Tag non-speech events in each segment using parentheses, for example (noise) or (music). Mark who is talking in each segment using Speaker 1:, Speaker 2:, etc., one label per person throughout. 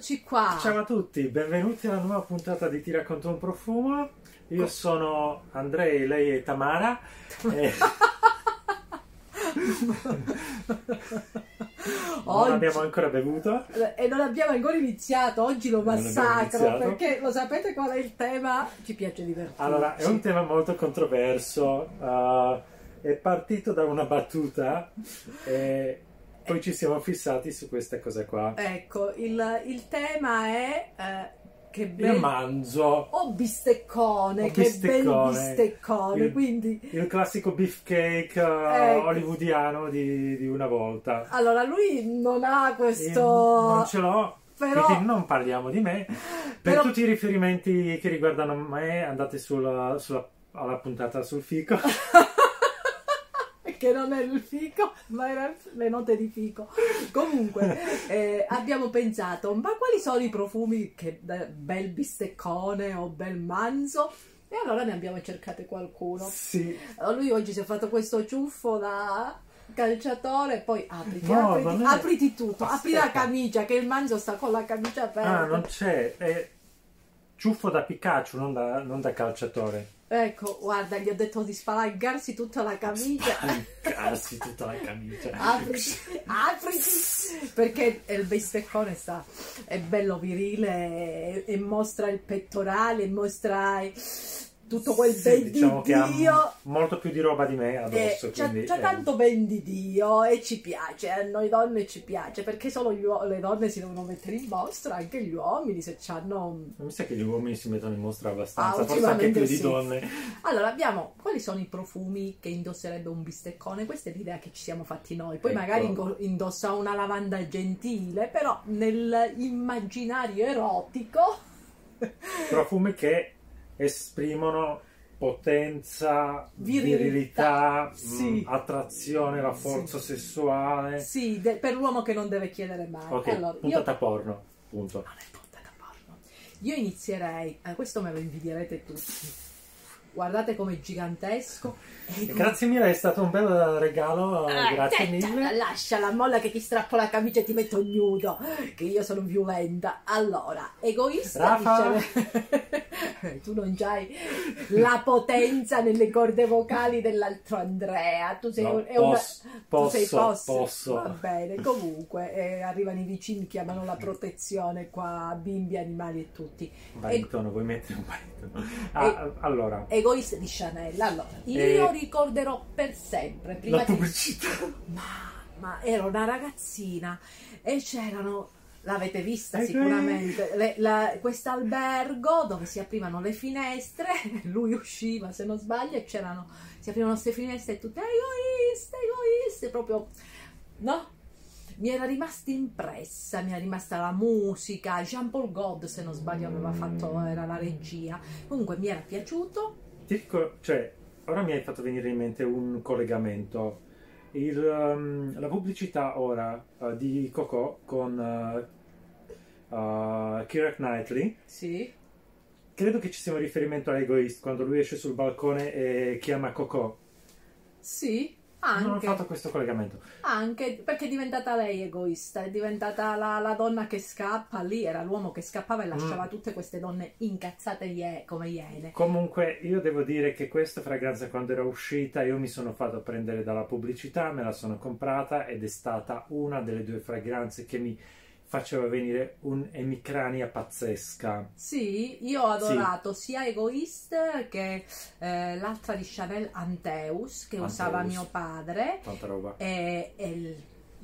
Speaker 1: eccoci qua.
Speaker 2: Ciao a tutti, benvenuti alla nuova puntata di Ti racconto un profumo. Io sono Andrei, lei è Tamara. e... (laughs) non
Speaker 1: Oggi-
Speaker 2: abbiamo ancora bevuto.
Speaker 1: E non abbiamo ancora iniziato, oggi lo
Speaker 2: Non
Speaker 1: massacro perché lo sapete qual è il tema? Ci piace divertirci.
Speaker 2: Allora, è un tema molto controverso. uh, è partito da una battuta e poi ci siamo fissati su questa cosa qua.
Speaker 1: Ecco, il, il tema è eh, che
Speaker 2: Il
Speaker 1: bel...
Speaker 2: manzo,
Speaker 1: Oh bisteccone,
Speaker 2: Oh,
Speaker 1: che
Speaker 2: bisteccone.
Speaker 1: bel bisteccone,
Speaker 2: Il-
Speaker 1: quindi...
Speaker 2: il classico beefcake uh,
Speaker 1: Ecco.
Speaker 2: hollywoodiano di, di una volta.
Speaker 1: Allora, lui non ha
Speaker 2: Io
Speaker 1: questo...
Speaker 2: non ce l'ho.
Speaker 1: Però-
Speaker 2: Quindi non parliamo di me. Per
Speaker 1: Però-
Speaker 2: tutti i riferimenti che riguardano me, andate sulla, sulla- alla puntata sul fico. (laughs)
Speaker 1: che non è il fico, ma erano le note di fico. Comunque, (laughs) eh, abbiamo pensato, ma quali sono i profumi che bel bisteccone o bel manzo? E allora ne abbiamo cercate qualcuno.
Speaker 2: sì.
Speaker 1: Allora, lui oggi si è fatto questo ciuffo da calciatore, poi apriti,
Speaker 2: No,
Speaker 1: apriti, apriti tutto, apri la
Speaker 2: Aspetta.
Speaker 1: camicia, che il manzo sta con la camicia aperta.
Speaker 2: Ah, non c'è. È ciuffo da Pikachu, non da, non da calciatore.
Speaker 1: Ecco, guarda, gli ho detto di spalancarsi tutta la camicia.
Speaker 2: Calzi tutta la camicia. (laughs)
Speaker 1: apriti, apriti, perché il bisteccone sta, è bello virile e, e mostra il pettorale, e mostra tutto quel
Speaker 2: Sì,
Speaker 1: ben
Speaker 2: diciamo
Speaker 1: di Dio.
Speaker 2: molto più di roba di me
Speaker 1: Eh,
Speaker 2: addosso.
Speaker 1: c'ha,
Speaker 2: quindi,
Speaker 1: c'ha
Speaker 2: eh,
Speaker 1: tanto ben di Dio e ci piace, a noi donne ci piace, perché solo le donne si devono mettere in mostra, anche gli uomini se hanno...
Speaker 2: Mi sa che gli uomini si mettono in mostra abbastanza,
Speaker 1: Ah,
Speaker 2: forse anche più di
Speaker 1: sì.
Speaker 2: donne.
Speaker 1: Allora, abbiamo quali sono i profumi che indosserebbe un bisteccone? Questa è l'idea che ci siamo fatti noi. Poi
Speaker 2: Ecco.
Speaker 1: magari indossa una lavanda gentile, però nell'immaginario erotico.
Speaker 2: Profumi che esprimono potenza,
Speaker 1: Virilità,
Speaker 2: virilità,
Speaker 1: sì.
Speaker 2: mh, attrazione, la forza sessuale.
Speaker 1: Sì, de- per l'uomo che non deve chiedere mai.
Speaker 2: Ok,
Speaker 1: allora, io
Speaker 2: puntata porno, punto.
Speaker 1: Non è puntata porno. Io inizierei, eh, questo me lo invidierete tutti. Guardate com'è gigantesco. E (laughs)
Speaker 2: Grazie mille, è stato un bel regalo,
Speaker 1: Eh,
Speaker 2: grazie
Speaker 1: te-
Speaker 2: mille.
Speaker 1: Lasciala, molla che ti strappo la camicia e ti metto nudo, che io sono violenta. Allora, egoista dice- (laughs) tu non hai la potenza nelle corde vocali dell'altro Andrea. Tu sei,
Speaker 2: No,
Speaker 1: un- è una-
Speaker 2: posso,
Speaker 1: tu sei
Speaker 2: posso,
Speaker 1: posso.
Speaker 2: posso.
Speaker 1: Va bene, comunque eh, arrivano i vicini, chiamano la protezione qua, bimbi, animali e tutti.
Speaker 2: Baritono, vuoi mettere un baritono? Ah, allora,
Speaker 1: Egoista di Chanel. Allora, io
Speaker 2: Eh,
Speaker 1: ricorderò per sempre. Prima
Speaker 2: la
Speaker 1: che-
Speaker 2: pubblicità. (laughs)
Speaker 1: Ma, ma ero una ragazzina e c'erano, l'avete vista
Speaker 2: Eh,
Speaker 1: sicuramente, le- la- quest'albergo dove si aprivano le finestre, (laughs) lui usciva se non sbaglio e c'erano, si aprivano queste finestre e tutte egoiste, egoiste, proprio, no? Mi era rimasta impressa, mi era rimasta la musica, Jean-Paul God se non sbaglio aveva fatto, era la regia, comunque mi era piaciuto,
Speaker 2: Ti dico, cioè, ora mi hai fatto venire in mente un collegamento. Il, um, la pubblicità ora uh, di Coco con uh, uh, Keira Knightley,
Speaker 1: sì,
Speaker 2: credo che ci sia un riferimento a Egoist quando lui esce sul balcone e chiama Coco.
Speaker 1: sì,
Speaker 2: Non ho
Speaker 1: anche.
Speaker 2: fatto questo collegamento.
Speaker 1: Anche perché è diventata lei egoista, è diventata la, la donna che scappa, lì era l'uomo che scappava e lasciava
Speaker 2: Mm.
Speaker 1: tutte queste donne incazzate ie- come iene.
Speaker 2: Comunque, io devo dire che questa fragranza, quando era uscita, io mi sono fatto prendere dalla pubblicità, me la sono comprata ed è stata una delle due fragranze che mi faceva venire un'emicrania pazzesca.
Speaker 1: Sì, io ho adorato sia Egoist che eh, l'altra di Chanel Anteus che
Speaker 2: Anteus.
Speaker 1: usava mio padre
Speaker 2: Tanta roba.
Speaker 1: e, e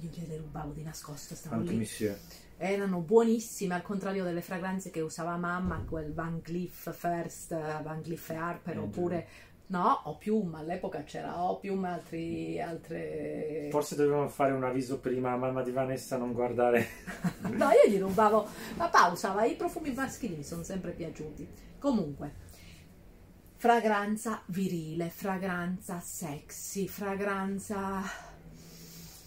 Speaker 1: io gliele rubavo di nascosto, stavano
Speaker 2: Anche
Speaker 1: lì. erano buonissime al contrario delle fragranze che usava mamma, quel Van Cleef First, Van Cleef Harper
Speaker 2: Eh,
Speaker 1: oppure no, Opium, all'epoca c'era Opium altri, altre...
Speaker 2: Forse dovevamo fare un avviso prima mamma di Vanessa non guardare. (laughs)
Speaker 1: No, io gli rubavo. Papà usava i profumi maschili, mi sono sempre piaciuti. Comunque, fragranza virile, fragranza sexy, fragranza.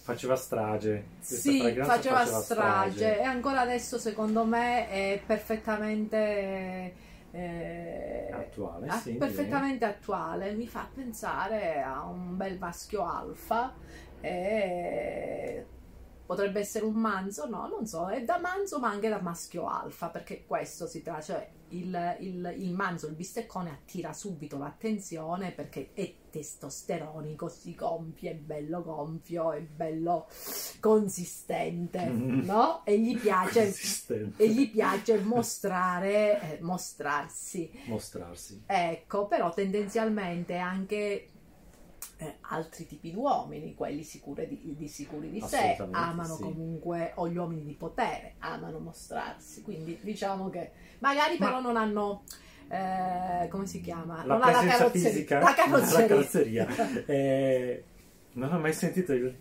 Speaker 2: Faceva strage. Questa
Speaker 1: Sì,
Speaker 2: fragranza
Speaker 1: faceva, strage. E ancora adesso, secondo me, è perfettamente. Eh,
Speaker 2: Attuale,
Speaker 1: ah,
Speaker 2: sì.
Speaker 1: perfettamente attuale. Mi fa pensare a un bel maschio alfa. E potrebbe essere un manzo, no, non so, è da manzo ma anche da maschio alfa, perché questo si tratta, cioè il, il, il manzo, il bisteccone attira subito l'attenzione perché è testosteronico, si gonfia, è bello gonfio, è bello consistente,
Speaker 2: Mm.
Speaker 1: no? E gli piace, e gli piace mostrare, eh, mostrarsi.
Speaker 2: Mostrarsi.
Speaker 1: Ecco, però tendenzialmente anche eh, altri tipi di uomini, quelli sicuri di, di sicuri di sé, amano
Speaker 2: sì.
Speaker 1: comunque, o gli uomini di potere, amano mostrarsi. Quindi diciamo che magari
Speaker 2: Ma-
Speaker 1: però non hanno, eh, come si chiama?
Speaker 2: La
Speaker 1: non ha
Speaker 2: presenza
Speaker 1: carrozzeria-
Speaker 2: fisica,
Speaker 1: La carrozzeria.
Speaker 2: la carrozzeria. (laughs) Eh, non ho mai sentito il,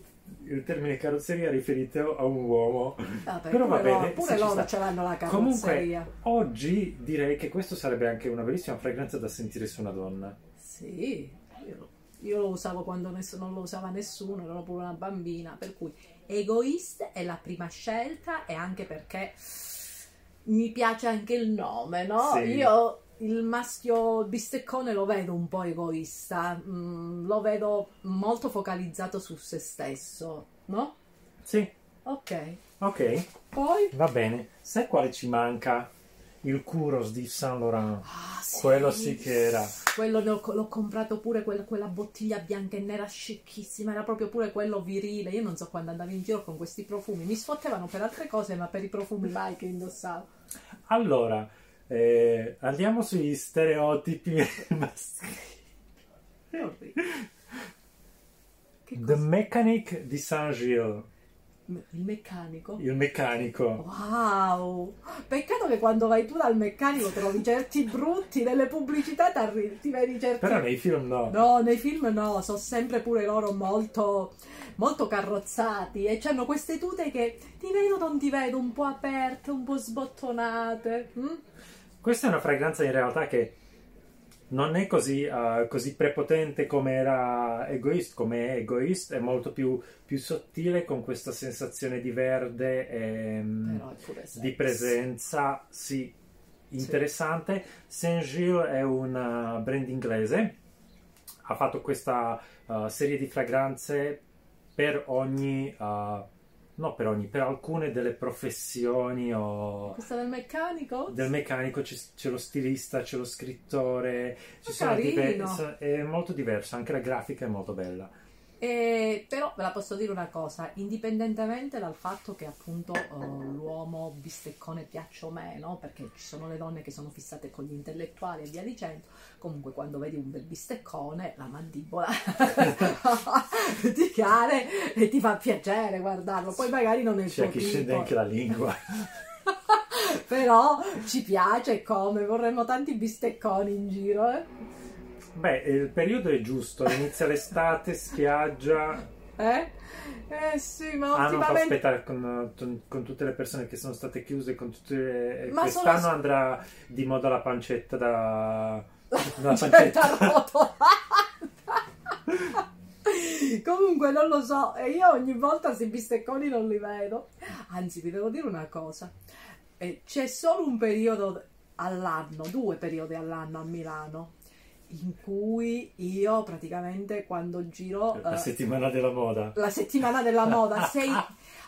Speaker 2: il termine carrozzeria riferito a un uomo.
Speaker 1: Vabbè,
Speaker 2: Però va
Speaker 1: pure
Speaker 2: bene,
Speaker 1: pure
Speaker 2: se ci
Speaker 1: loro ce l'hanno la
Speaker 2: Comunque,
Speaker 1: carrozzeria.
Speaker 2: oggi direi che questo sarebbe anche una bellissima fragranza da sentire su una donna.
Speaker 1: Sì, io, lo usavo quando ness- non lo usava nessuno, ero pure una bambina, per cui egoist è la prima scelta e anche perché mi piace anche il nome, no?
Speaker 2: Sì.
Speaker 1: Io il maschio bisteccone lo vedo un po' egoista, mm, lo vedo molto focalizzato su se stesso, no?
Speaker 2: Sì,
Speaker 1: Ok,
Speaker 2: ok,
Speaker 1: poi...
Speaker 2: va bene. Sai quale ci manca? Il Kuros di Saint Laurent.
Speaker 1: Ah, sì.
Speaker 2: Quello sì che era.
Speaker 1: Quello ne ho- l'ho comprato pure, quella, quella bottiglia bianca e nera scicchissima, era proprio pure quello virile. Io non so quando andavo in giro con questi profumi, mi sfottevano per altre cose, ma per i profumi mai che indossavo.
Speaker 2: Allora, eh, andiamo sugli stereotipi (laughs) maschili. The? Mechanic di Saint-Gilles,
Speaker 1: Il meccanico?
Speaker 2: il meccanico.
Speaker 1: Wow! Peccato che quando vai tu dal meccanico trovi certi brutti, nelle pubblicità ti vedi certi...
Speaker 2: Però nei film no.
Speaker 1: No, nei film no, sono sempre pure loro molto, molto carrozzati e hanno queste tute che ti vedo non ti vedo, un po' aperte, un po' sbottonate. mm?
Speaker 2: Questa è una fragranza in realtà che non è così, eh, così prepotente come era Egoist, come è Egoist, è molto più, più sottile con questa sensazione di verde e mm,
Speaker 1: pure
Speaker 2: di presenza, sì, interessante. Saint Gilles è un uh, brand inglese, ha fatto questa uh, serie di fragranze per ogni, uh, no per ogni, per alcune delle professioni o
Speaker 1: Questa del meccanico?
Speaker 2: del meccanico c'è, c'è lo stilista, c'è lo scrittore, ci sono diverse, è molto diverso, anche la grafica è molto bella.
Speaker 1: Eh, però ve la posso dire una cosa, indipendentemente dal fatto che appunto eh, l'uomo bisteccone piaccia o meno, perché ci sono le donne che sono fissate con gli intellettuali e via dicendo, comunque quando vedi un bel bisteccone la mandibola (laughs) ti cade e ti fa piacere guardarlo, poi magari non è il
Speaker 2: C'è
Speaker 1: tuo
Speaker 2: chi scende
Speaker 1: tipo.
Speaker 2: anche la lingua. (laughs)
Speaker 1: però ci piace come, vorremmo tanti bistecconi in giro, eh?
Speaker 2: Beh, il periodo è giusto, inizia l'estate, spiaggia,
Speaker 1: Eh? Eh sì, ma
Speaker 2: Ah,
Speaker 1: ultimamente...
Speaker 2: aspettare con, con tutte le persone che sono state chiuse, con tutte le-
Speaker 1: Ma
Speaker 2: quest'anno
Speaker 1: sono-
Speaker 2: andrà di moda la pancetta da... (laughs) da
Speaker 1: Cioè,
Speaker 2: pancetta.
Speaker 1: rotolata. Comunque non lo so, io ogni volta questi bistecconi non li vedo. Anzi, vi devo dire una cosa: Eh, c'è solo un periodo all'anno, due periodi all'anno a Milano, in cui io praticamente quando giro
Speaker 2: La
Speaker 1: eh,
Speaker 2: settimana della moda.
Speaker 1: la settimana della moda (laughs) sei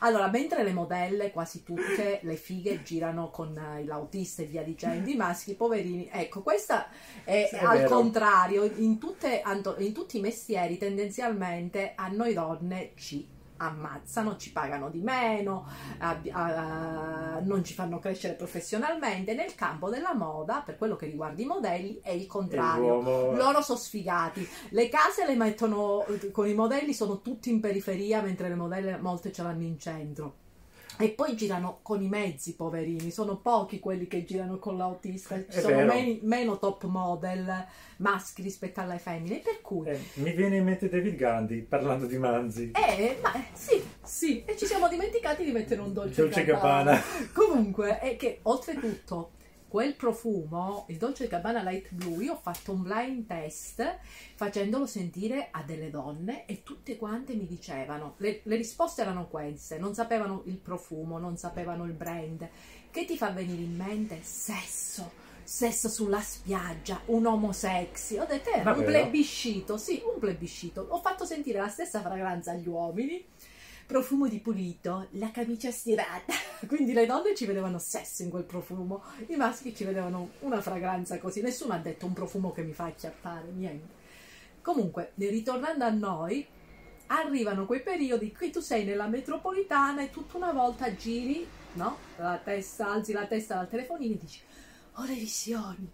Speaker 1: allora mentre le modelle quasi tutte le fighe girano con eh, l'autista e via dicendo i maschi poverini ecco questa è,
Speaker 2: è
Speaker 1: al
Speaker 2: vero.
Speaker 1: contrario in, tutte- in tutti i mestieri tendenzialmente a noi donne ci ammazzano, ci pagano di meno, abbi- ah, non ci fanno crescere professionalmente. Nel campo della moda, per quello che riguarda i modelli, è il contrario
Speaker 2: l'uomo...
Speaker 1: loro sono sfigati. Le case le mettono con i modelli, sono tutti in periferia, mentre le modelle molte ce l'hanno in centro. E poi girano con i mezzi, poverini. Sono pochi quelli che girano con l'autista. Ci sono meni- meno top model maschi rispetto alle femmine. Per cui,
Speaker 2: Eh, mi viene in mente David Gandhi parlando di manzi.
Speaker 1: eh, ma, eh, sì, sì. E ci siamo dimenticati di mettere un dolce,
Speaker 2: Dolce
Speaker 1: Gabbana.
Speaker 2: Gabbana.
Speaker 1: Comunque, è che oltretutto quel profumo, il Dolce Gabbana Light Blue, io ho fatto un blind test facendolo sentire a delle donne e tutte quante mi dicevano, le, le risposte erano queste, non sapevano il profumo, non sapevano il brand. Che ti fa venire in mente? Sesso. Sesso sulla spiaggia, un uomo sexy. Ho detto, era un
Speaker 2: Davvero?
Speaker 1: plebiscito, sì, un plebiscito. Ho fatto sentire la stessa fragranza agli uomini profumo di pulito, la camicia stirata. (laughs) Quindi le donne ci vedevano sesso in quel profumo, i maschi ci vedevano una fragranza così. Nessuno ha detto un profumo che mi fa acchiappare, niente. Comunque, ritornando a noi, arrivano quei periodi cui tu sei nella metropolitana e tutta una volta giri, no? La testa, alzi la testa dal telefonino e dici, ho le visioni,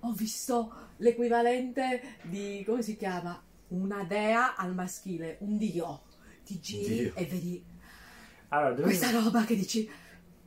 Speaker 1: ho visto l'equivalente di, come si chiama? Una dea al maschile, un dio. Ti giri
Speaker 2: Dio.
Speaker 1: e vedi
Speaker 2: Allora, dove-
Speaker 1: questa roba che dici...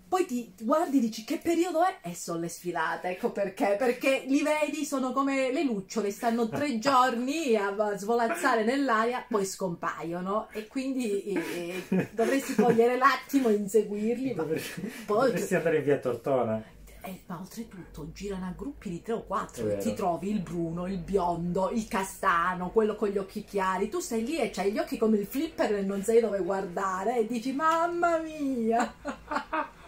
Speaker 1: Poi ti guardi e dici che periodo è? E sono le sfilate, ecco perché. Perché li vedi, sono come le lucciole, stanno tre (laughs) giorni a svolazzare nell'aria, poi scompaiono. E quindi eh, dovresti cogliere l'attimo e inseguirli. Ma,
Speaker 2: dovresti,
Speaker 1: poi-
Speaker 2: dovresti andare in via Tortona.
Speaker 1: Eh, ma oltretutto girano a gruppi di tre o quattro. Ti trovi il bruno, il biondo, il castano, quello con gli occhi chiari. Tu stai lì e c'hai gli occhi come il flipper e non sai dove guardare. E dici, mamma mia!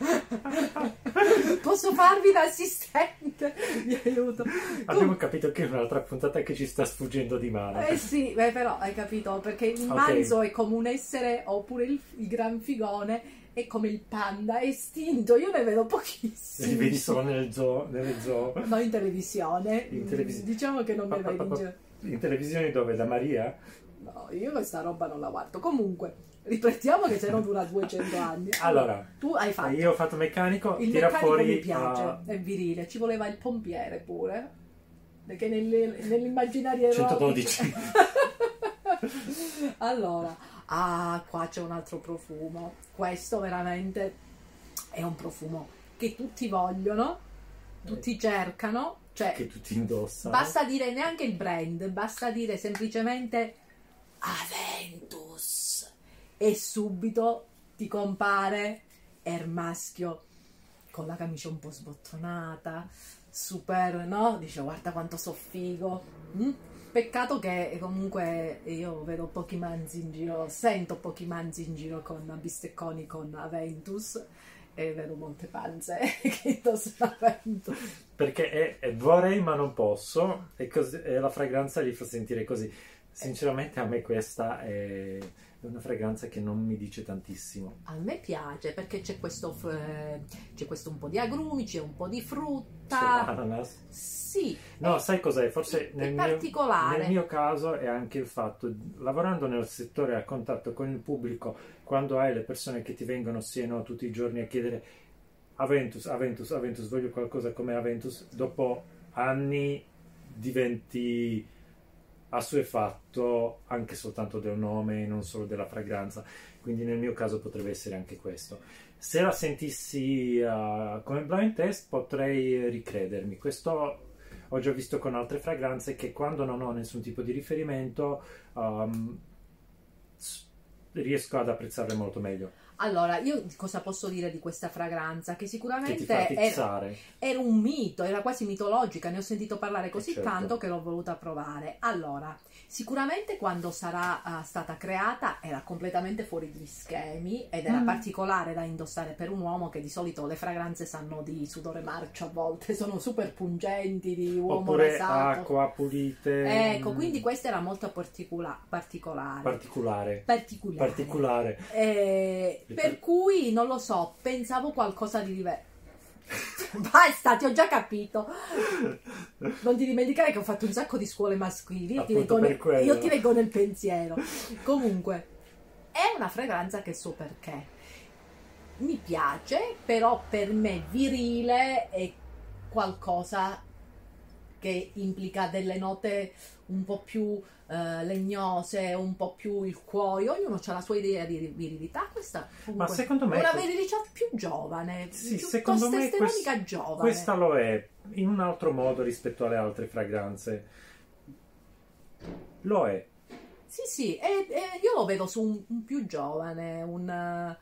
Speaker 1: (laughs) Posso farvi da assistente? (laughs) Vi aiuto.
Speaker 2: Abbiamo capito che è un'altra puntata che ci sta sfuggendo di mano.
Speaker 1: Eh sì, beh, però hai capito perché il
Speaker 2: Ok.
Speaker 1: manzo è come un essere, oppure il, il gran figone è come il panda, è estinto. Io ne vedo pochissimi.
Speaker 2: Li vedi solo nel zoo, nelle zoo.
Speaker 1: No, in televisione.
Speaker 2: In televisione.
Speaker 1: Diciamo che non me vedi in giro.
Speaker 2: In televisione dove? Da Maria?
Speaker 1: No, io questa roba non la guardo. Comunque, ripetiamo che se no dura 200 anni.
Speaker 2: Allora,
Speaker 1: tu hai fatto.
Speaker 2: io ho fatto meccanico,
Speaker 1: Il
Speaker 2: tira
Speaker 1: meccanico
Speaker 2: fuori
Speaker 1: mi piace,
Speaker 2: ah,
Speaker 1: è virile. Ci voleva il pompiere pure. Perché nell'immaginario erotico-
Speaker 2: 112. (laughs)
Speaker 1: allora, ah, qua c'è un altro profumo. Questo veramente è un profumo che tutti vogliono, tutti cercano. Cioè,
Speaker 2: che tutti indossano.
Speaker 1: basta dire neanche il brand, basta dire semplicemente Aventus e subito ti compare Air Maschio con la camicia un po' sbottonata, super, no? Dice guarda quanto so figo. Mm? Peccato che comunque io vedo pochi manzi in giro, sento pochi manzi in giro con bistecconi con Aventus e vedo molte panze (laughs) che indossano Aventus.
Speaker 2: Perché è, è vorrei ma non posso e, così- e la fragranza li fa sentire così. Sinceramente a me questa è una fragranza che non mi dice tantissimo.
Speaker 1: A me piace perché c'è questo, eh, c'è questo un po' di agrumi, c'è un po' di
Speaker 2: C'è
Speaker 1: frutta.
Speaker 2: l'ananas.
Speaker 1: Sì,
Speaker 2: No,
Speaker 1: è-
Speaker 2: sai cos'è? Forse
Speaker 1: è
Speaker 2: nel mio, nel mio caso è anche il fatto, lavorando nel settore a contatto con il pubblico, quando hai le persone che ti vengono sì e no tutti i giorni a chiedere Aventus, Aventus, Aventus, voglio qualcosa come Aventus, dopo anni diventi assuefatto anche soltanto del nome e non solo della fragranza. Quindi nel mio caso potrebbe essere anche questo. Se la sentissi uh, come blind test potrei ricredermi. Questo ho già visto con altre fragranze che quando non ho nessun tipo di riferimento um, riesco ad apprezzarle molto meglio.
Speaker 1: Allora, io cosa posso dire di questa fragranza? Che
Speaker 2: Che
Speaker 1: sicuramente
Speaker 2: fa
Speaker 1: era, era un mito, era quasi mitologica, ne ho sentito parlare così
Speaker 2: certo.
Speaker 1: tanto che l'ho voluta provare. Allora, sicuramente quando sarà ah, stata creata era completamente fuori gli schemi ed era
Speaker 2: Mm.
Speaker 1: particolare da indossare per un uomo che di solito le fragranze sanno di sudore marcio a volte, (laughs) sono super pungenti, di uomo
Speaker 2: Oppure
Speaker 1: rasato.
Speaker 2: acqua pulite.
Speaker 1: Ecco,
Speaker 2: mm,
Speaker 1: quindi questa era molto particula- particolare.
Speaker 2: particolare.
Speaker 1: particolare.
Speaker 2: Particolare.
Speaker 1: Eh, per- cui non lo so, pensavo qualcosa di diverso. (laughs) Basta, ti ho già capito. Non ti dimenticare che ho fatto un sacco di scuole maschili. Io ti, leggo nel, io ti leggo nel pensiero. Comunque, è una fragranza che so perché. Mi piace, però per me virile è qualcosa che implica delle note un po' più eh, legnose, un po' più il cuoio, ognuno ha la sua idea di virilità. Questa comunque,
Speaker 2: Ma secondo me
Speaker 1: una virilità più giovane,
Speaker 2: Sì,
Speaker 1: più
Speaker 2: secondo me quest-
Speaker 1: giovane.
Speaker 2: questa lo è in un altro modo rispetto alle altre fragranze. Lo è.
Speaker 1: Sì, sì, e- e io lo vedo su un, un più giovane, un... uh,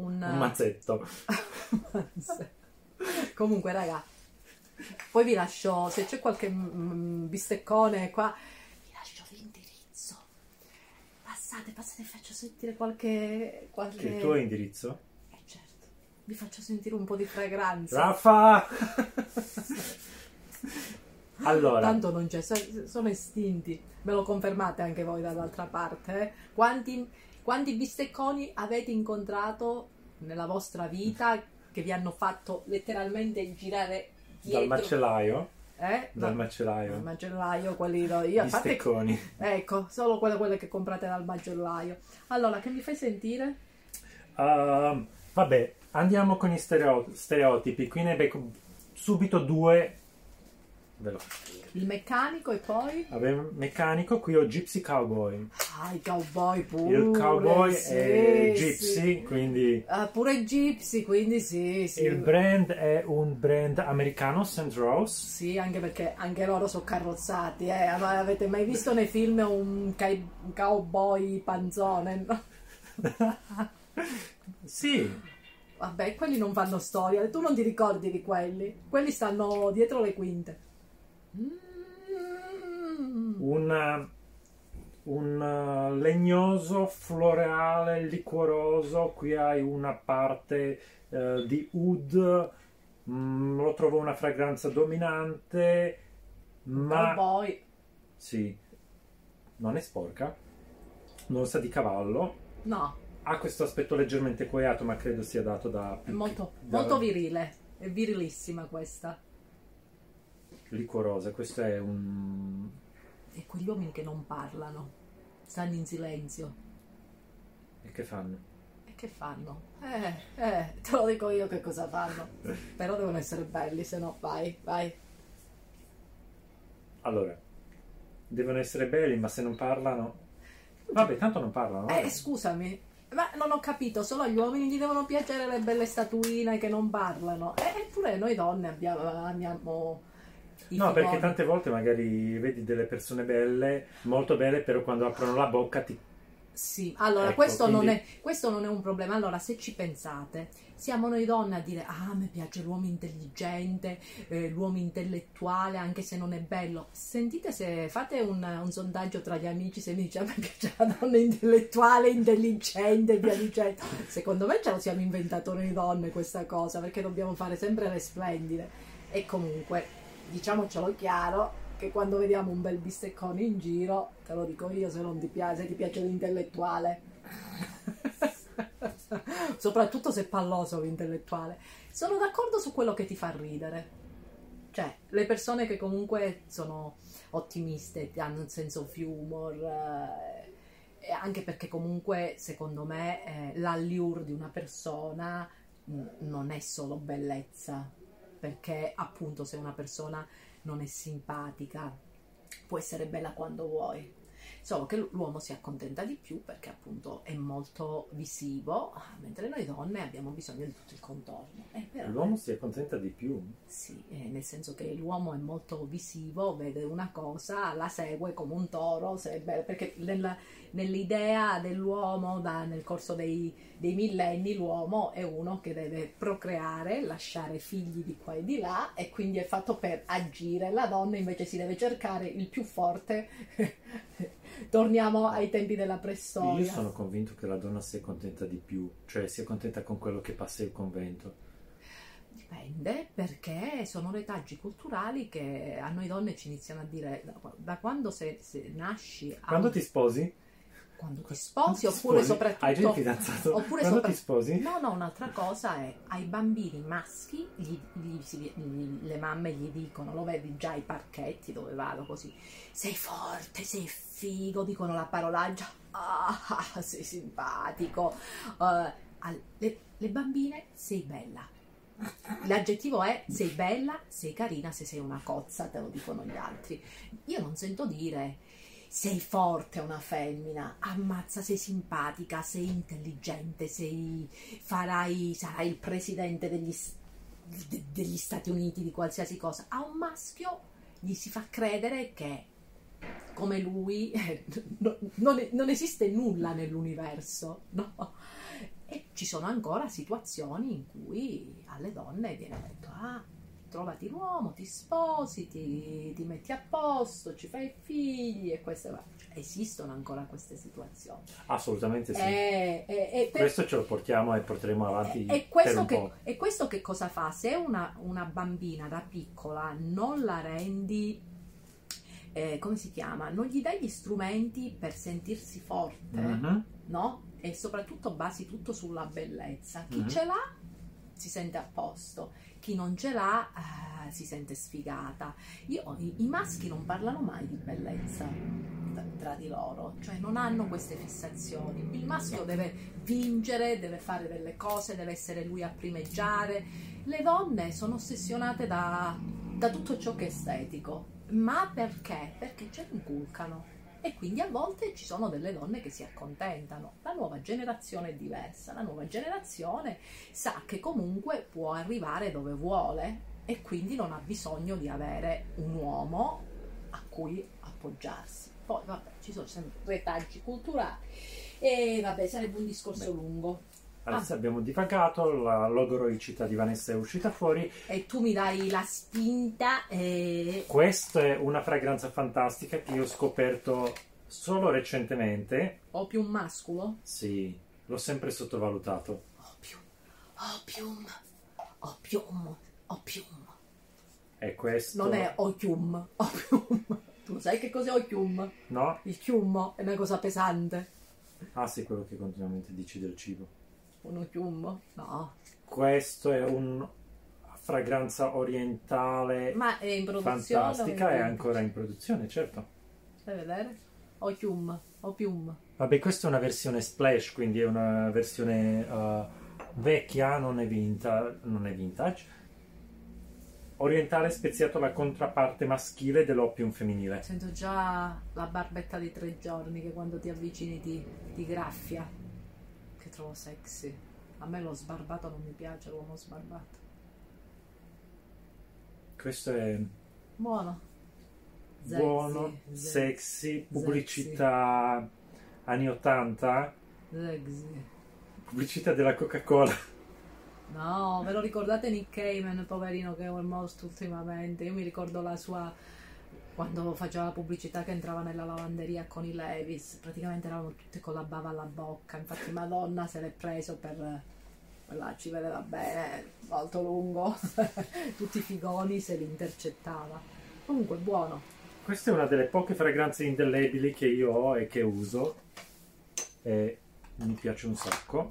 Speaker 1: un,
Speaker 2: Un mazzetto. (laughs)
Speaker 1: Comunque, raga, poi vi lascio, se c'è qualche mm, bisteccone qua. Passate, passate, vi faccio sentire qualche... qualche...
Speaker 2: Che il tuo indirizzo?
Speaker 1: Eh, certo, vi faccio sentire un po' di fragranza.
Speaker 2: Raffa! (laughs) allora,
Speaker 1: Tanto non c'è, so- sono estinti. Me lo confermate anche voi dall'altra parte. eh? Quanti Quanti bistecconi avete incontrato nella vostra vita che vi hanno fatto letteralmente girare dietro?
Speaker 2: Dal macellaio?
Speaker 1: Eh?
Speaker 2: Dal macellaio.
Speaker 1: dal macellaio, quelli io a parte
Speaker 2: Bistecconi.
Speaker 1: Ecco, solo quelle, quelle che comprate dal macellaio. Allora, che mi fai sentire?
Speaker 2: Ehm, vabbè, andiamo con gli stereo- stereotipi. Qui ne becco subito due. Veloci.
Speaker 1: Il meccanico e poi...
Speaker 2: Vabbè, meccanico, qui ho Gypsy Cowboy.
Speaker 1: Ah, i cowboy pure.
Speaker 2: Il cowboy
Speaker 1: sì,
Speaker 2: è
Speaker 1: sì.
Speaker 2: Gypsy, quindi
Speaker 1: Ah, pure Gypsy, quindi sì, sì.
Speaker 2: il brand è un brand americano, St. Rose.
Speaker 1: Sì, anche perché anche loro sono carrozzati, eh. Ma Avete mai visto nei film un, un cowboy panzone? No? (laughs)
Speaker 2: Sì,
Speaker 1: Vabbè, quelli non fanno storia, tu non ti ricordi di quelli. Quelli stanno dietro le quinte.
Speaker 2: Un, un uh, legnoso, floreale, liquoroso. Qui hai una parte eh, di oud. Mm, lo trovo una fragranza dominante, ma
Speaker 1: Cowboy.
Speaker 2: sì, non è sporca, non sa di cavallo.
Speaker 1: No,
Speaker 2: Ha questo aspetto leggermente coiato, ma credo sia dato da,
Speaker 1: è molto,
Speaker 2: da-
Speaker 1: molto virile. È virilissima questa.
Speaker 2: Liquorosa. Questo è un
Speaker 1: E quegli uomini che non parlano, stanno in silenzio.
Speaker 2: e che fanno?
Speaker 1: E che fanno? Eh, eh, te lo dico io che cosa fanno. Però devono essere belli, se no vai, vai.
Speaker 2: Allora, devono essere belli, ma se non parlano. Vabbè, tanto non parlano.
Speaker 1: Eh,
Speaker 2: vabbè.
Speaker 1: scusami, ma non ho capito, solo agli uomini gli devono piacere le belle statuine che non parlano. Eh, eppure noi donne abbiamo, amiamo i
Speaker 2: No, perché tante volte magari vedi delle persone belle, molto belle, però quando aprono la bocca ti...
Speaker 1: Sì, allora
Speaker 2: Ecco,
Speaker 1: questo, non
Speaker 2: quindi-
Speaker 1: è, questo non è un problema. Allora, se ci pensate, siamo noi donne a dire: Ah, mi piace l'uomo intelligente, eh, l'uomo intellettuale, anche se non è bello. Sentite se fate un, un sondaggio tra gli amici se mi dice a me piace la donna intellettuale, intelligente via dicendo. Secondo me ce lo siamo inventato noi donne questa cosa, perché dobbiamo fare sempre le splendide. E comunque, diciamocelo chiaro. Che quando vediamo un bel bisteccone in giro, te lo dico io se non ti piace, se ti piace l'intellettuale. (laughs) Soprattutto se è palloso l'intellettuale. Sono d'accordo su quello che ti fa ridere. Cioè, le persone che comunque sono ottimiste, ti hanno un senso of humor, eh, anche perché comunque, secondo me, eh, l'allure di una persona non è solo bellezza, perché appunto se una persona non è simpatica, può essere bella quando vuoi. Solo che l'uomo si accontenta di più perché appunto è molto visivo, mentre noi donne abbiamo bisogno di tutto il contorno. Eh, però-
Speaker 2: L'uomo si accontenta di più.
Speaker 1: sì, eh, nel senso che l'uomo è molto visivo, vede una cosa, la segue come un toro, se è bello, perché nella- nell'idea dell'uomo da- nel corso dei, dei millenni l'uomo è uno che deve procreare, lasciare figli di qua e di là e quindi è fatto per agire, la donna invece si deve cercare il più forte. (laughs) Torniamo ai tempi della preistoria.
Speaker 2: Io sono convinto che la donna si accontenta di più, cioè si accontenta con quello che passa il convento.
Speaker 1: Dipende perché sono retaggi culturali che a noi donne ci iniziano a dire da, da quando se, se nasci
Speaker 2: Quando ti sposi?
Speaker 1: Quando ti sposi oppure
Speaker 2: sposi?
Speaker 1: soprattutto
Speaker 2: Hai già fidanzato?
Speaker 1: oppure
Speaker 2: Quando
Speaker 1: sopra-
Speaker 2: ti sposi?
Speaker 1: no no un'altra cosa è ai bambini maschi gli- gli- gli- le mamme gli dicono lo vedi già ai parchetti dove vado così sei forte sei figo dicono la parolaccia (laughs) ah sei simpatico al- le, le bambine sei bella L'aggettivo è sei bella, sei carina, se sei una cozza, te lo dicono gli altri. Io non sento dire sei forte una femmina, ammazza, sei simpatica, sei intelligente, sei, farai, sarai il presidente degli, de- degli Stati Uniti di qualsiasi cosa. A un maschio gli si fa credere che come lui (laughs) no- non, non esiste nulla nell'universo, no? E ci sono ancora situazioni in cui alle donne viene detto: Ah, trovati l'uomo, ti sposi, ti, ti metti a posto, ci fai figli e queste va- Esistono ancora queste situazioni.
Speaker 2: Assolutamente sì.
Speaker 1: E, e- e per-
Speaker 2: Questo ce lo portiamo e porteremo avanti
Speaker 1: e, questo che, e questo che cosa fa? Se una, una bambina da piccola non la rendi, eh, come si chiama? Non gli dai gli strumenti per sentirsi forte,
Speaker 2: Mhm.
Speaker 1: no? e soprattutto basi tutto sulla bellezza. Chi
Speaker 2: Mhm.
Speaker 1: ce l'ha si sente a posto, chi non ce l'ha eh, si sente sfigata. Io- i, i maschi non parlano mai di bellezza tra, di loro, cioè non hanno queste fissazioni. Il maschio deve vincere, deve fare delle cose, deve essere lui a primeggiare. Le donne sono ossessionate da, da tutto ciò che è estetico. Ma perché? Perché ce lo inculcano. E quindi a volte ci sono delle donne che si accontentano. La nuova generazione è diversa. La nuova generazione sa che comunque può arrivare dove vuole e quindi non ha bisogno di avere un uomo a cui appoggiarsi. Poi vabbè, ci sono sempre retaggi culturali e vabbè, sarebbe un discorso
Speaker 2: Beh.
Speaker 1: lungo.
Speaker 2: Adesso abbiamo divagato, la logoroicità di Vanessa è uscita fuori.
Speaker 1: E tu mi dai la spinta e...
Speaker 2: Questa è una fragranza fantastica che io ho scoperto solo recentemente.
Speaker 1: Opium masculo?
Speaker 2: Sì, l'ho sempre sottovalutato.
Speaker 1: Opium, opium, opium, opium.
Speaker 2: E questo...
Speaker 1: Non è opium, opium. Tu sai che cos'è opium?
Speaker 2: No?
Speaker 1: Il chiummo è una cosa pesante.
Speaker 2: Ah sì, quello che continuamente dici del cibo.
Speaker 1: Un opium? No.
Speaker 2: Questo è una fragranza orientale
Speaker 1: Ma è in produzione?
Speaker 2: fantastica, è ancora in produzione, certo.
Speaker 1: Fai vedere? Opium, opium.
Speaker 2: Vabbè, questa è una versione splash, quindi è una versione eh, vecchia, non è, vinta- non è vintage. Orientale speziato la controparte maschile dell'opium femminile.
Speaker 1: Sento già la barbetta di tre giorni che quando ti avvicini ti, ti graffia. Trovo sexy. A me lo sbarbato non mi piace, l'uomo sbarbato.
Speaker 2: Questo è
Speaker 1: Buono. Sexy,
Speaker 2: buono,
Speaker 1: sexy,
Speaker 2: sexy, pubblicità anni 80,
Speaker 1: Sexy.
Speaker 2: pubblicità della Coca-Cola.
Speaker 1: No, ve lo ricordate Nick Cayman, poverino che è morto ultimamente? Io mi ricordo la sua quando faceva la pubblicità che entrava nella lavanderia con i Levis, praticamente eravamo tutte con la bava alla bocca. Infatti, Madonna se l'è preso per quella ci vedeva bene, molto lungo, (laughs) tutti i figoni se li intercettava. Comunque, buono.
Speaker 2: Questa è una delle poche fragranze indelebili che io ho e che uso e mi piace un sacco.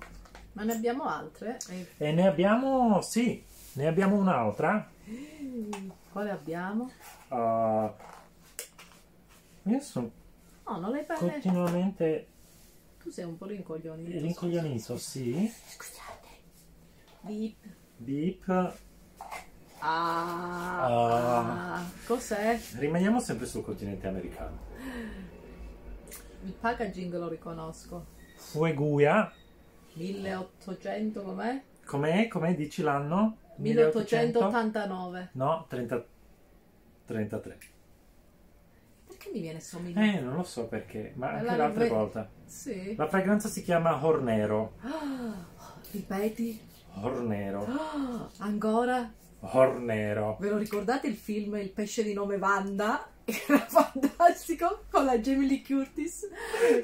Speaker 1: Ma ne abbiamo altre? E-
Speaker 2: E ne abbiamo, sì, ne abbiamo un'altra.
Speaker 1: Quale abbiamo?
Speaker 2: Uh, io sono
Speaker 1: No, non le parli.
Speaker 2: continuamente
Speaker 1: Tu sei un po' rincoglionito.
Speaker 2: rincoglionito, sì.
Speaker 1: Scusate. Beep.
Speaker 2: Beep.
Speaker 1: Ah, cos'è?
Speaker 2: Rimaniamo sempre sul continente americano.
Speaker 1: Il packaging lo riconosco.
Speaker 2: Fueguia.
Speaker 1: 1800 com'è?
Speaker 2: Com'è? Com'è? Dici l'anno?
Speaker 1: 1889.
Speaker 2: No, 30 33.
Speaker 1: Perché mi viene somiglia?
Speaker 2: Eh, non lo so perché, ma anche
Speaker 1: La
Speaker 2: l'altra
Speaker 1: rive-
Speaker 2: volta.
Speaker 1: Sì.
Speaker 2: La fragranza si chiama Hornero.
Speaker 1: Ah, ripeti.
Speaker 2: Hornero.
Speaker 1: Ah, ancora?
Speaker 2: Hornero.
Speaker 1: Ve lo ricordate il film Il pesce di nome Wanda? Era (laughs) fantastico con la Jamie Lee Curtis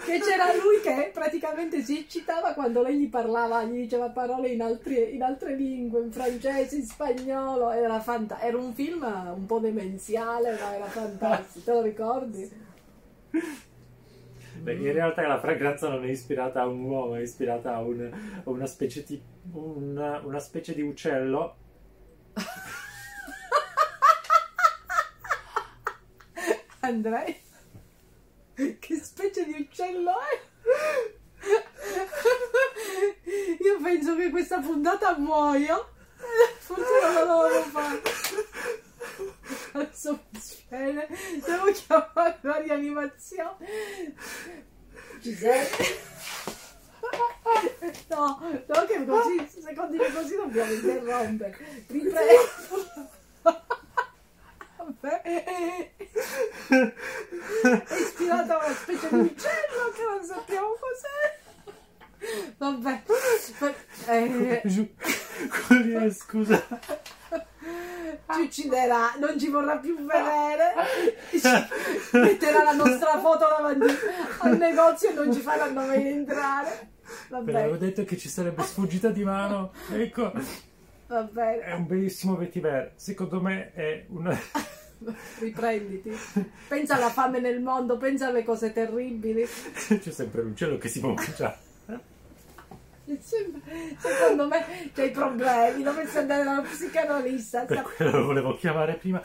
Speaker 1: che c'era lui che praticamente si eccitava quando lei gli parlava, gli diceva parole in, altri- in altre lingue, in francese, in spagnolo, era, fanta- era un film un po' demenziale ma era fantastico, te lo ricordi?
Speaker 2: Beh, in realtà la fragranza non è ispirata a un uomo, è ispirata a, un- a una, specie di, una, una specie di uccello. (laughs)
Speaker 1: Andrei? Che specie di uccello è? Io penso che questa puntata muoio. Forse non la dovevo fare. Adesso spiene. Devo chiamare la rianimazione. Sei? No, no che così, se continui così dobbiamo interrompere. Riprendo. Vabbè. È ispirata a una specie di uccello che non sappiamo cos'è. Vabbè. Eh,
Speaker 2: Così, scusa.
Speaker 1: ci ucciderà, non ci vorrà più vedere. Ci (laughs) metterà la nostra foto davanti al negozio e non ci faranno mai entrare. Va
Speaker 2: Ve l'avevo
Speaker 1: bene,
Speaker 2: detto che ci sarebbe sfuggita di mano. Ecco,
Speaker 1: va bene.
Speaker 2: è un bellissimo vetiver. Secondo me è una... (laughs)
Speaker 1: Riprenditi. Pensa alla fame nel mondo, pensa alle cose terribili.
Speaker 2: C'è sempre l'uccello che si può mangiare.
Speaker 1: Secondo me c'hai problemi, dovresti andare dallo psicanalista.
Speaker 2: Per quello lo volevo chiamare prima.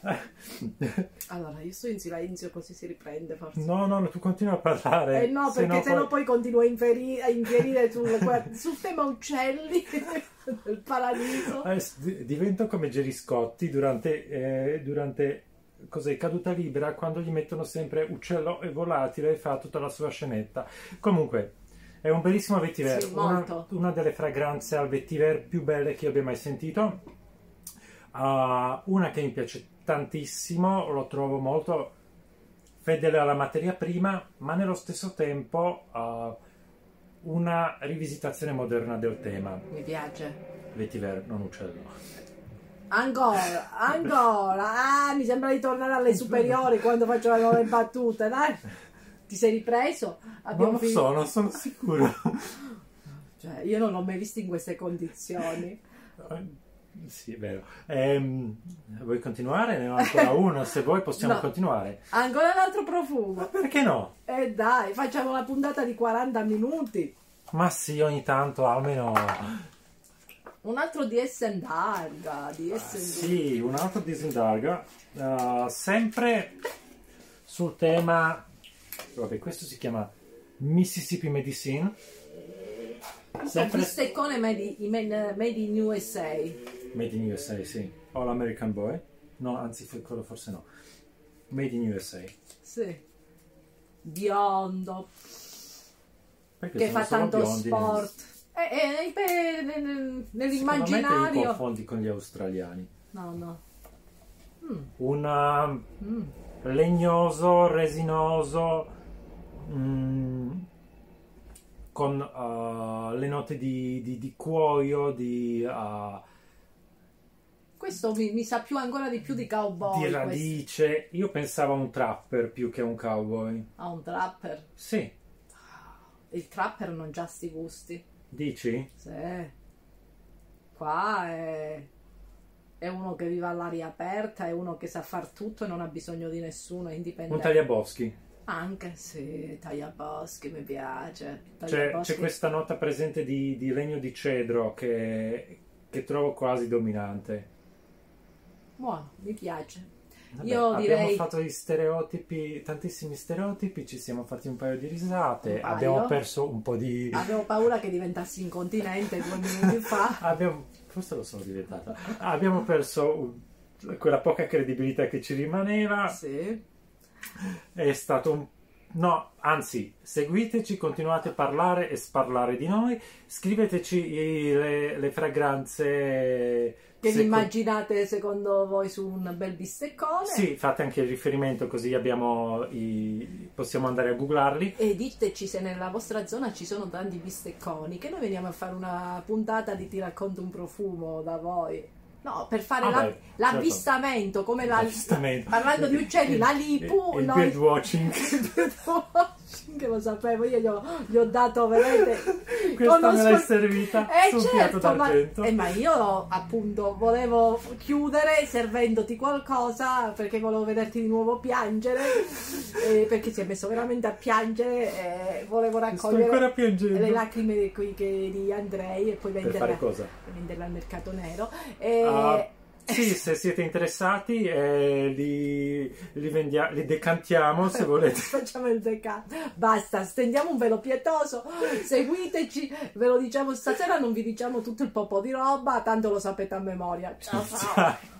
Speaker 2: (laughs)
Speaker 1: Allora, io sto in silenzio così si riprende forse.
Speaker 2: No, no, tu continua a parlare.
Speaker 1: Eh no, perché se no poi, poi continua a, inferi- a infierire sul, (laughs) sul, tema uccelli (laughs) del paradiso.
Speaker 2: Eh, divento come Gerry Scotti durante, eh, durante cos'è, caduta libera quando gli mettono sempre uccello e volatile e fa tutta la sua scenetta. Comunque, è un bellissimo vetiver,
Speaker 1: sì,
Speaker 2: una, una, delle fragranze al vetiver più belle che io abbia mai sentito. Uh, una che mi piace tantissimo, lo trovo molto fedele alla materia prima, ma nello stesso tempo uh, una rivisitazione moderna del tema.
Speaker 1: Mi piace.
Speaker 2: Vetiver, non uccello.
Speaker 1: Ancora, ancora. Ah, mi sembra di tornare alle superiori quando faccio le nuove battute, dai. Ti sei ripreso?
Speaker 2: Abbiamo non lo so, non sono sicuro.
Speaker 1: Cioè, io non l'ho mai visto in queste condizioni.
Speaker 2: Sì, è vero. Ehm, vuoi continuare? Ne ho ancora (laughs) uno, se vuoi possiamo no. continuare.
Speaker 1: Ancora un altro profumo. Ma
Speaker 2: perché no?
Speaker 1: Eh dai, facciamo una puntata di 40 minuti.
Speaker 2: Ma sì, ogni tanto almeno
Speaker 1: un altro di Essendarga. Di
Speaker 2: Essen... sì, un altro di Essendarga. Uh, sempre sul tema. Vabbè, questo si chiama Mississippi Medicine.
Speaker 1: Sempre... Bisteccone made in, made in USA.
Speaker 2: Made in USA, sì. All American Boy. No, anzi, quello forse no. Made in USA.
Speaker 1: Sì. Biondo.
Speaker 2: Perché
Speaker 1: che fa tanto sport. Eh, eh, nell'immaginario.
Speaker 2: Secondo confondi con gli australiani.
Speaker 1: No, no.
Speaker 2: Mm. Un mm. legnoso, resinoso, mm, con uh, le note di, di, di cuoio, di... Uh,
Speaker 1: questo mi, mi, sa più ancora di più di cowboy.
Speaker 2: Di radice. Questo. Io pensavo a un trapper più che a un cowboy.
Speaker 1: A un trapper?
Speaker 2: Sì.
Speaker 1: Il trapper non già sti gusti.
Speaker 2: Dici?
Speaker 1: Sì. Qua è, è uno che vive all'aria aperta, è uno che sa far tutto e non ha bisogno di nessuno, è indipendente.
Speaker 2: Un tagliaboschi.
Speaker 1: Anche sì, tagliaboschi mi piace.
Speaker 2: C'è, c'è, questa nota presente di, di legno di cedro che, che trovo quasi dominante.
Speaker 1: Buono, mi piace.
Speaker 2: Vabbè, Io abbiamo direi... fatto gli stereotipi, tantissimi stereotipi, ci siamo fatti un paio di risate, abbiamo perso un po' di... (laughs)
Speaker 1: Avevo paura che diventassi incontinente due minuti (laughs) fa.
Speaker 2: abbiamo... Forse lo sono diventata. Abbiamo perso quella poca credibilità che ci rimaneva.
Speaker 1: Sì.
Speaker 2: È stato un No, anzi, seguiteci, continuate a parlare e sparlare di noi, scriveteci le, le fragranze
Speaker 1: che vi immaginate secondo voi su un bel bisteccone.
Speaker 2: Sì, fate anche il riferimento così i... possiamo andare a googlarli.
Speaker 1: E diteci se nella vostra zona ci sono tanti bistecconi, che noi veniamo a fare una puntata di Ti racconto un profumo da voi. No, per fare ah, la, beh, l'avvistamento, certo. come la, l'avvistamento. parlando di uccelli, la lipu.
Speaker 2: Il, il noi... birdwatching. (laughs)
Speaker 1: che lo sapevo, io gli ho, gli ho dato, vedete, (laughs)
Speaker 2: questa conosco... me l'hai servita eh, sul certo, piatto
Speaker 1: ma, eh, ma io appunto volevo chiudere servendoti qualcosa perché volevo vederti di nuovo piangere eh, perché si è messo veramente a piangere e volevo raccogliere le lacrime di, di Andrei e poi venderla, venderla al mercato nero. E, uh
Speaker 2: sì, se siete interessati eh, li, li, vendia- li, decantiamo se volete. (laughs)
Speaker 1: Facciamo il decanto. Basta, stendiamo un velo pietoso, seguiteci, ve lo diciamo stasera, non vi diciamo tutto il popo di roba, tanto lo sapete a memoria. Ciao ciao. ciao.